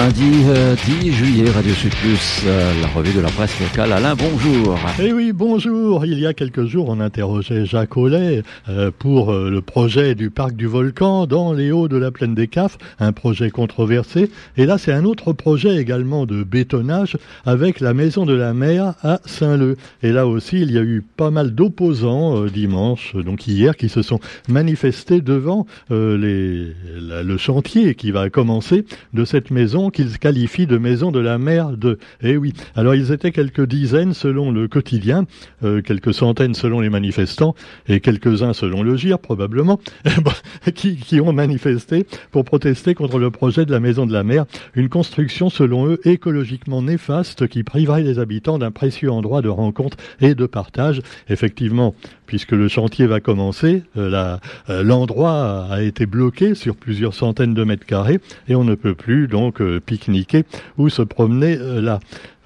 lundi 10 euh, juillet, Radio Sud Plus, euh, la revue de la presse locale. Alain, bonjour. Eh oui, bonjour. Il y a quelques jours, on interrogeait Jacques Ollet euh, pour le projet du parc du volcan dans les hauts de la plaine des CAF, un projet controversé. Et là, c'est un autre projet également de bétonnage avec la maison de la mer à Saint-Leu. Et là aussi, il y a eu pas mal d'opposants dimanche, donc hier, qui se sont manifestés devant le chantier qui va commencer de cette maison qu'ils qualifient de maison de la mer de. Eh oui. Alors ils étaient quelques dizaines selon le quotidien, euh, quelques centaines selon les manifestants et quelques-uns selon le GIR probablement, qui, qui ont manifesté pour protester contre le projet de la maison de la mer, une construction selon eux écologiquement néfaste qui priverait les habitants d'un précieux endroit de rencontre et de partage. Effectivement, puisque le chantier va commencer, euh, euh, l'endroit a été bloqué sur plusieurs centaines de mètres carrés et on ne peut plus donc euh, pique-niquer ou se promener là.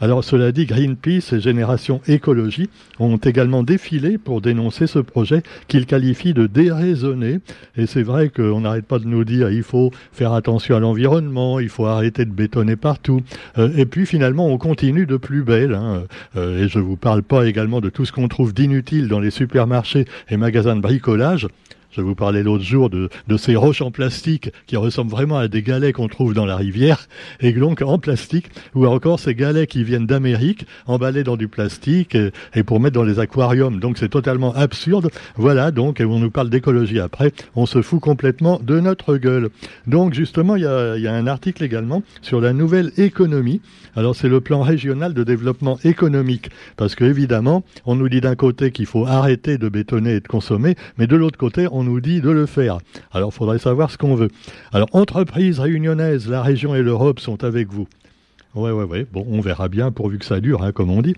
Alors cela dit, Greenpeace et Génération Écologie ont également défilé pour dénoncer ce projet qu'ils qualifient de déraisonné. Et c'est vrai qu'on n'arrête pas de nous dire il faut faire attention à l'environnement, il faut arrêter de bétonner partout. Euh, et puis finalement, on continue de plus belle. Hein. Euh, et je vous parle pas également de tout ce qu'on trouve d'inutile dans les supermarchés et magasins de bricolage. Je vous parlais l'autre jour de, ces roches en plastique qui ressemblent vraiment à des galets qu'on trouve dans la rivière, et donc en plastique, ou encore ces galets qui viennent d'Amérique, emballés dans du plastique, et, pour mettre dans les aquariums. Donc c'est totalement absurde. Voilà, donc, et on nous parle d'écologie après, on se fout complètement de notre gueule. Donc justement, il a, y a un article également sur la nouvelle économie. Alors c'est le plan régional de développement économique, parce que évidemment, on nous dit d'un côté qu'il faut arrêter de bétonner et de consommer, mais de l'autre côté, on nous dit de le faire. Alors, il faudrait savoir ce qu'on veut. Alors, entreprise réunionnaise, la région et l'Europe sont avec vous. Ouais, ouais, ouais. Bon, on verra bien pourvu que ça dure, hein, comme on dit.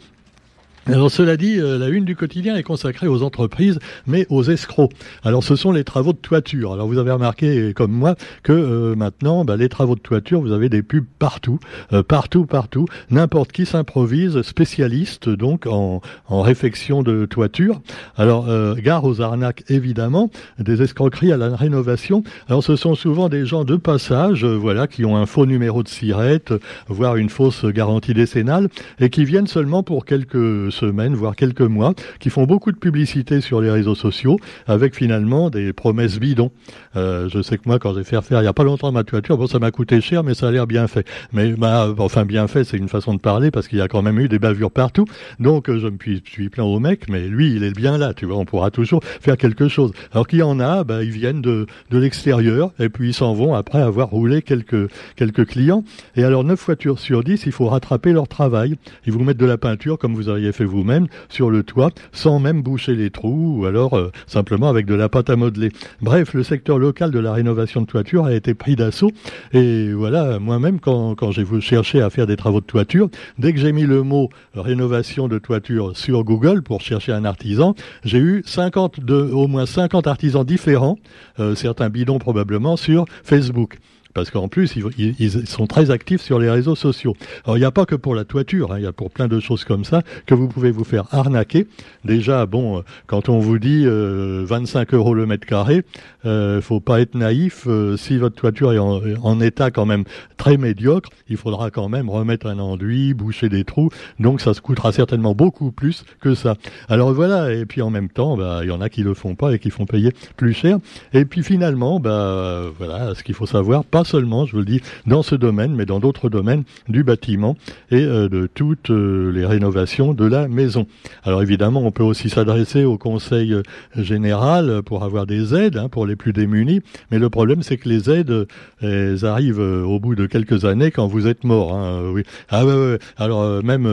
Alors cela dit, euh, la une du quotidien est consacrée aux entreprises, mais aux escrocs. Alors ce sont les travaux de toiture. Alors vous avez remarqué, comme moi, que euh, maintenant, bah, les travaux de toiture, vous avez des pubs partout, euh, partout, partout. N'importe qui s'improvise spécialiste donc en, en réfection de toiture. Alors gare aux arnaques évidemment, des escroqueries à la rénovation. Alors ce sont souvent des gens de passage, voilà, qui ont un faux numéro de sirette, voire une fausse garantie décennale, et qui viennent seulement pour quelques semaines, voire quelques mois, qui font beaucoup de publicité sur les réseaux sociaux, avec finalement des promesses bidons. Euh, je sais que moi, quand j'ai fait faire il n'y a pas longtemps ma toiture, bon, ça m'a coûté cher, mais ça a l'air bien fait. Mais bah, enfin, bien fait, c'est une façon de parler, parce qu'il y a quand même eu des bavures partout. Donc, je me suis, suis plein au mec, mais lui, il est bien là, tu vois, on pourra toujours faire quelque chose. Alors qu'il y en a, bah, ils viennent de, de l'extérieur, et puis ils s'en vont après avoir roulé quelques, quelques clients. Et alors, 9 voitures sur 10, il faut rattraper leur travail. Ils vous mettent de la peinture, comme vous auriez fait vous-même sur le toit sans même boucher les trous ou alors euh, simplement avec de la pâte à modeler. Bref, le secteur local de la rénovation de toiture a été pris d'assaut et voilà, moi-même quand, quand j'ai cherché à faire des travaux de toiture, dès que j'ai mis le mot rénovation de toiture sur Google pour chercher un artisan, j'ai eu 50 de, au moins 50 artisans différents, euh, certains bidons probablement, sur Facebook parce qu'en plus, ils, sont très actifs sur les réseaux sociaux. Alors, il n'y a pas que pour la toiture, hein, il y a pour plein de choses comme ça que vous pouvez vous faire arnaquer. Déjà, bon, euh, quand on vous dit 25 euh, euros le mètre carré, euh, faut pas être naïf. Euh, si votre toiture est en, état quand même très médiocre, il faudra quand même remettre un enduit, boucher des trous. Donc, ça se coûtera certainement beaucoup plus que ça. Alors voilà. Et puis en même temps, bah, il y en a qui le font pas et qui font payer plus cher. Et puis finalement, bah, voilà, ce qu'il faut savoir, seulement, je vous le dis, dans ce domaine, mais dans d'autres domaines du bâtiment et euh, de toutes euh, les rénovations de la maison. Alors évidemment, on peut aussi s'adresser au Conseil euh, général pour avoir des aides hein, pour les plus démunis, mais le problème c'est que les aides, elles arrivent au bout de quelques années quand vous êtes mort. Hein, oui. Ah ouais, ouais. Alors même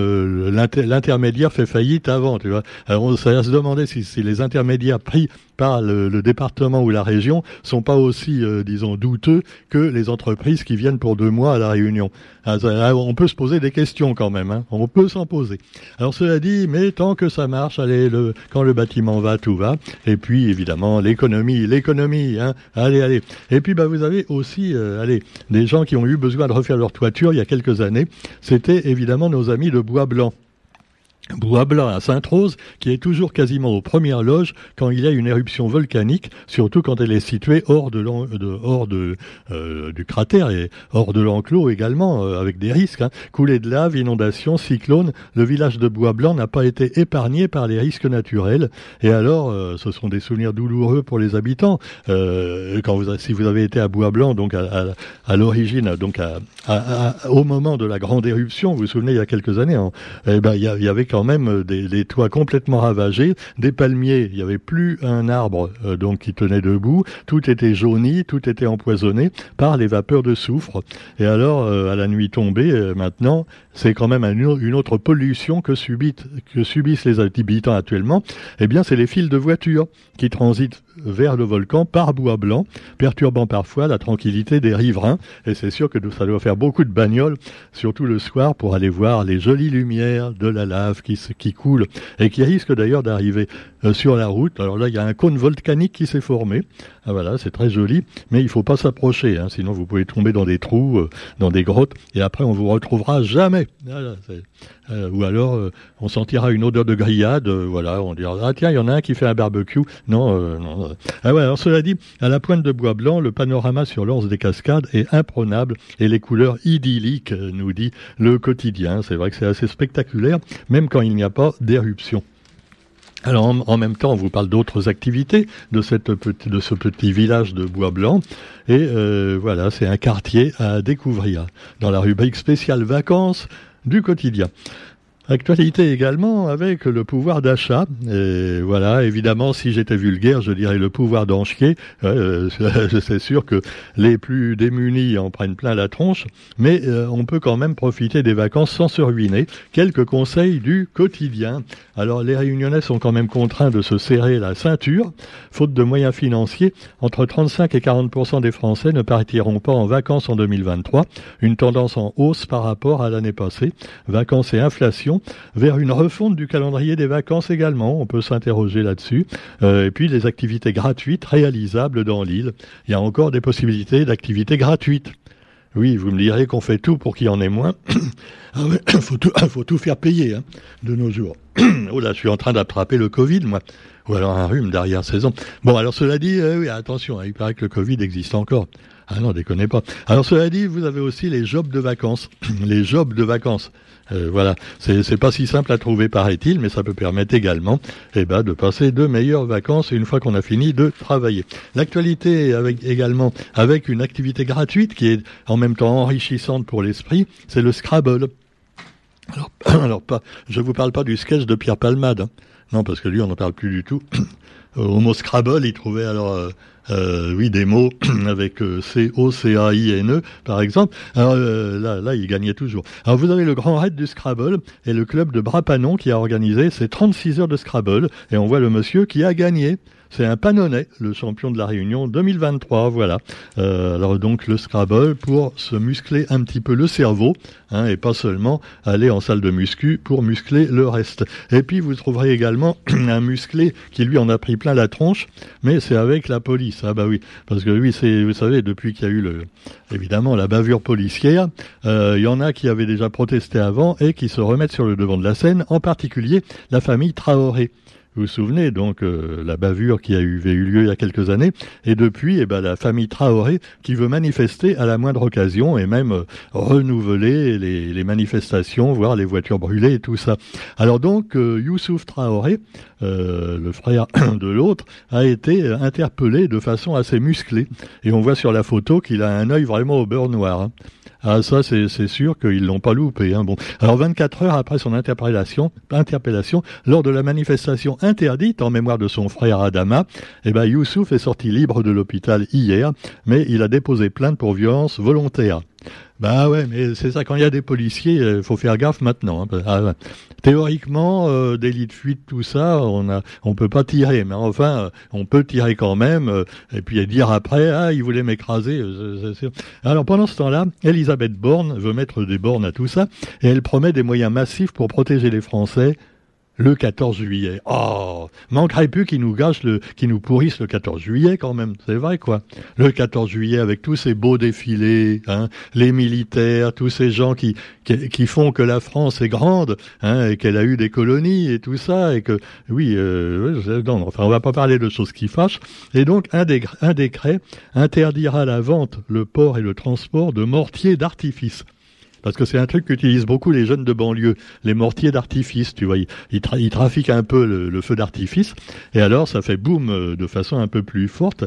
l'intermédiaire fait faillite avant, tu vois. Alors on va se demander si, si les intermédiaires pris par le, département ou la région sont pas aussi, euh, disons, douteux que les entreprises qui viennent pour deux mois à la Réunion. Ah, on peut se poser des questions quand même, hein. on peut s'en poser. Alors cela dit, mais tant que ça marche, allez, le, quand le bâtiment va, tout va. Et puis évidemment l'économie, l'économie, hein. allez, allez. Et puis bah vous avez aussi, euh, allez, des gens qui ont eu besoin de refaire leur toiture il y a quelques années. C'était évidemment nos amis de Bois Blanc. Bois Blanc à Sainte-Rose, qui est toujours quasiment aux premières loges quand il y a une éruption volcanique, surtout quand elle est située hors de, hors de euh, du cratère et hors de l'enclos également, euh, avec des risques. Hein. Coulée de lave, inondation, cyclone, le village de Bois Blanc n'a pas été épargné par les risques naturels. Et alors, euh, ce sont des souvenirs douloureux pour les habitants. quand vous, si vous avez été à Bois Blanc, donc à, à, l'origine, donc au moment de la grande éruption, vous vous souvenez il y a quelques années, hein, eh ben il y avait quand même euh, des, toits complètement ravagés, des palmiers, il n'y avait plus un arbre euh, donc qui tenait debout, tout était jauni, tout était empoisonné par les vapeurs de soufre. Et alors, euh, à la nuit tombée, maintenant, c'est quand même une autre pollution que, que subissent les habitants actuellement. Eh bien, c'est les fils de voitures qui transitent vers le volcan par bois blanc, perturbant parfois la tranquillité des riverains. Et c'est sûr que ça doit faire beaucoup de bagnoles, surtout le soir, pour aller voir les jolies lumières de la lave qui, qui coule et qui risque d'ailleurs d'arriver euh, sur la route. Alors là, il y a un cône volcanique qui s'est formé. Ah, voilà, c'est très joli, mais il faut pas s'approcher, hein, sinon vous pouvez tomber dans des trous, euh, dans des grottes, et après on vous retrouvera jamais. Euh, ou alors on sentira une odeur de grillade, voilà, on dira ah tiens il y en a un qui fait un barbecue. Non, non. Ah ouais, alors cela dit, à la pointe de Bois Blanc, le panorama sur l'Orse des Cascades est imprenable et les couleurs idylliques, nous dit le quotidien. C'est vrai que c'est assez spectaculaire, même quand il n'y a pas d'éruption. Alors en, même temps, on vous parle d'autres activités de, cette de ce petit village de Bois Blanc. Et euh, voilà, c'est un quartier à découvrir dans la rubrique spéciale vacances du quotidien. Actualité également avec le pouvoir d'achat. Et voilà, évidemment, si j'étais vulgaire, je dirais le pouvoir d'enchier. Euh, c'est sûr que les plus démunis en prennent plein la tronche, mais euh, on peut quand même profiter des vacances sans se ruiner. Quelques conseils du quotidien. Alors, les réunionnais sont quand même contraints de se serrer la ceinture. Faute de moyens financiers, entre 35 et 40 des Français ne partiront pas en vacances en 2023. Une tendance en hausse par rapport à l'année passée. Vacances et inflation vers une refonte du calendrier des vacances également. On peut s'interroger là-dessus. Euh, et puis les activités gratuites réalisables dans l'île. Il y a encore des possibilités d'activités gratuites. Oui, vous me direz qu'on fait tout pour qu'il y en ait moins. ah ouais, faut tout, faire payer hein, de nos jours. oh là, je suis en train d'attraper le Covid, moi. Ou alors un rhume derrière saison. Bon, alors cela dit, euh, oui, attention, hein, il paraît que le Covid existe encore. Ah non, déconnez pas. Alors cela dit, vous avez aussi les jobs de vacances. les jobs de vacances. Euh, voilà, c'est pas si simple à trouver, paraît-il, mais ça peut permettre également eh ben, de passer de meilleures vacances une fois qu'on a fini de travailler. L'actualité avec, également avec une activité gratuite qui est en même temps enrichissante pour l'esprit, c'est le Scrabble. Alors, alors pas, je vous parle pas du sketch de Pierre Palmade, hein. Non parce que lui on n'en parle plus du tout. Au mot Scrabble, il trouvait alors euh, euh, oui, des mots avec euh, C-O-C-A-I-N-E, par exemple. Alors euh, là, là, il gagnait toujours. Alors vous avez le Grand Raid du Scrabble et le club de Brapanon qui a organisé ces 36 heures de Scrabble. Et on voit le monsieur qui a gagné. C'est un Panonnet, le champion de la Réunion 2023, voilà. Euh, alors donc le Scrabble pour se muscler un petit peu le cerveau, hein, et pas seulement aller en salle de muscu pour muscler le reste. Et puis vous trouverez également un musclé qui lui en a pris plein la tronche, mais c'est avec la police. Ah bah oui, parce que lui, c'est, vous savez, depuis qu'il y a eu le, évidemment la bavure policière, euh, il y en a qui avaient déjà protesté avant et qui se remettent sur le devant de la scène, en particulier la famille Traoré. Vous vous souvenez donc euh, la bavure qui a eu, eu, lieu il y a quelques années, et depuis, eh ben, la famille Traoré qui veut manifester à la moindre occasion et même euh, renouveler les, manifestations, voir les voitures brûlées et tout ça. Alors donc, euh, Youssouf Traoré, le frère de l'autre, a été interpellé de façon assez musclée, et on voit sur la photo qu'il a un œil vraiment au beurre noir. Hein. Ah ça c'est sûr qu'ils l'ont pas loupé. Hein. Bon, alors 24 heures après son interpellation, interpellation, lors de la manifestation interdite en mémoire de son frère Adama, eh ben Youssouf est sorti libre de l'hôpital hier, mais il a déposé plainte pour violence volontaire. Bah ouais, mais c'est ça, quand il y a des policiers, il euh, faut faire gaffe maintenant. Hein. Ah Théoriquement, euh, délit de fuite, tout ça, on a, on peut pas tirer, mais enfin, euh, on peut tirer quand même, euh, et puis dire après, ah, il voulait m'écraser. Alors pendant ce temps-là, Elisabeth Borne veut mettre des bornes à tout ça, et elle promet des moyens massifs pour protéger les Français le 14 juillet. Oh, manquerait plus qu'ils nous gâchent le, qu'ils nous pourrissent le 14 juillet quand même. C'est vrai quoi. Le 14 juillet avec tous ces beaux défilés, hein, les militaires, tous ces gens qui, qui, font que la France est grande, hein, et qu'elle a eu des colonies et tout ça, et que oui, euh, non, enfin on va pas parler de choses qui fâchent. Et donc un, un décret interdira la vente, le port et le transport de mortiers d'artifice parce que c'est un truc qu'utilisent beaucoup les jeunes de banlieue, les mortiers d'artifice, tu vois, ils, trafiquent un peu le, feu d'artifice, et alors ça fait boum euh, de façon un peu plus forte.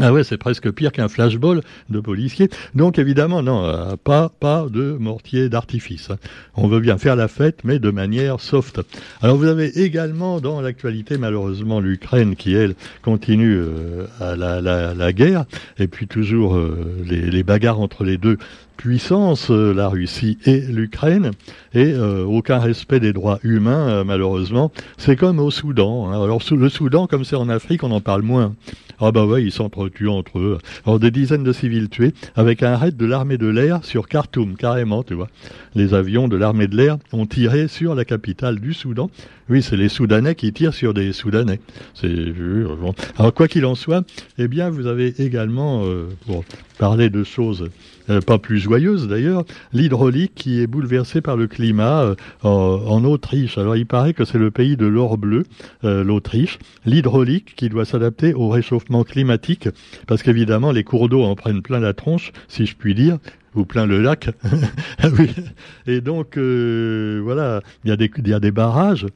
Ah ouais, c'est presque pire qu'un flashball de policiers. Donc évidemment, non, euh, pas pas de mortier d'artifice. Hein. On veut bien faire la fête, mais de manière soft. Alors vous avez également dans l'actualité, malheureusement, l'Ukraine qui elle continue euh, à la, guerre, et puis toujours les bagarres entre les deux puissance, euh, la Russie et l'Ukraine, et euh, aucun respect des droits humains, euh, malheureusement. C'est comme au Soudan. Hein. Alors le Soudan, comme c'est en Afrique, on en parle moins. Ah bah ouais, ils s'entretuent entre eux. Alors des dizaines de civils tués, avec un raid de l'armée de l'air sur Khartoum, carrément, tu vois. Les avions de l'armée de l'air ont tiré sur la capitale du Soudan. Oui, c'est les Soudanais qui tirent sur des Soudanais. C'est Alors quoi qu'il en soit, eh bien vous avez également, pour parler de choses euh, pas plus joyeuse d'ailleurs, l'hydraulique qui est bouleversée par le climat euh, en, Autriche. Alors il paraît que c'est le pays de l'or bleu, euh, l'Autriche. L'hydraulique qui doit s'adapter au réchauffement climatique, parce qu'évidemment les cours d'eau en prennent plein la tronche, si je puis dire ou plein le lac. Ah Et donc, voilà, il y, a des barrages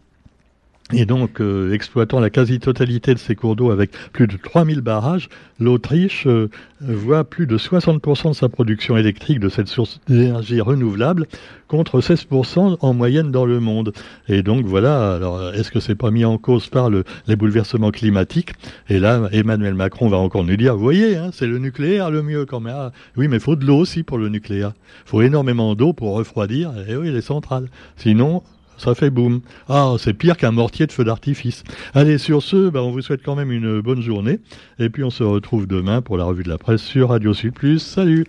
et donc, euh, exploitant la quasi-totalité de ces cours d'eau avec plus de 3000 barrages, l'Autriche euh, voit plus de 60% de sa production électrique de cette source d'énergie renouvelable contre 16% en moyenne dans le monde. Et donc voilà, alors est-ce que c'est pas mis en cause par le, les bouleversements climatiques? Et là, Emmanuel Macron va encore nous dire, vous voyez, hein, c'est le nucléaire le mieux quand même. Ah, oui, mais il faut de l'eau aussi pour le nucléaire. Il faut énormément d'eau pour refroidir, et oui, les centrales. Sinon, ça fait boum. Ah, c'est pire qu'un mortier de feu d'artifice. Allez, sur ce, bah, on vous souhaite quand même une bonne journée. Et puis on se retrouve demain pour la revue de la presse sur Radio Sud. Salut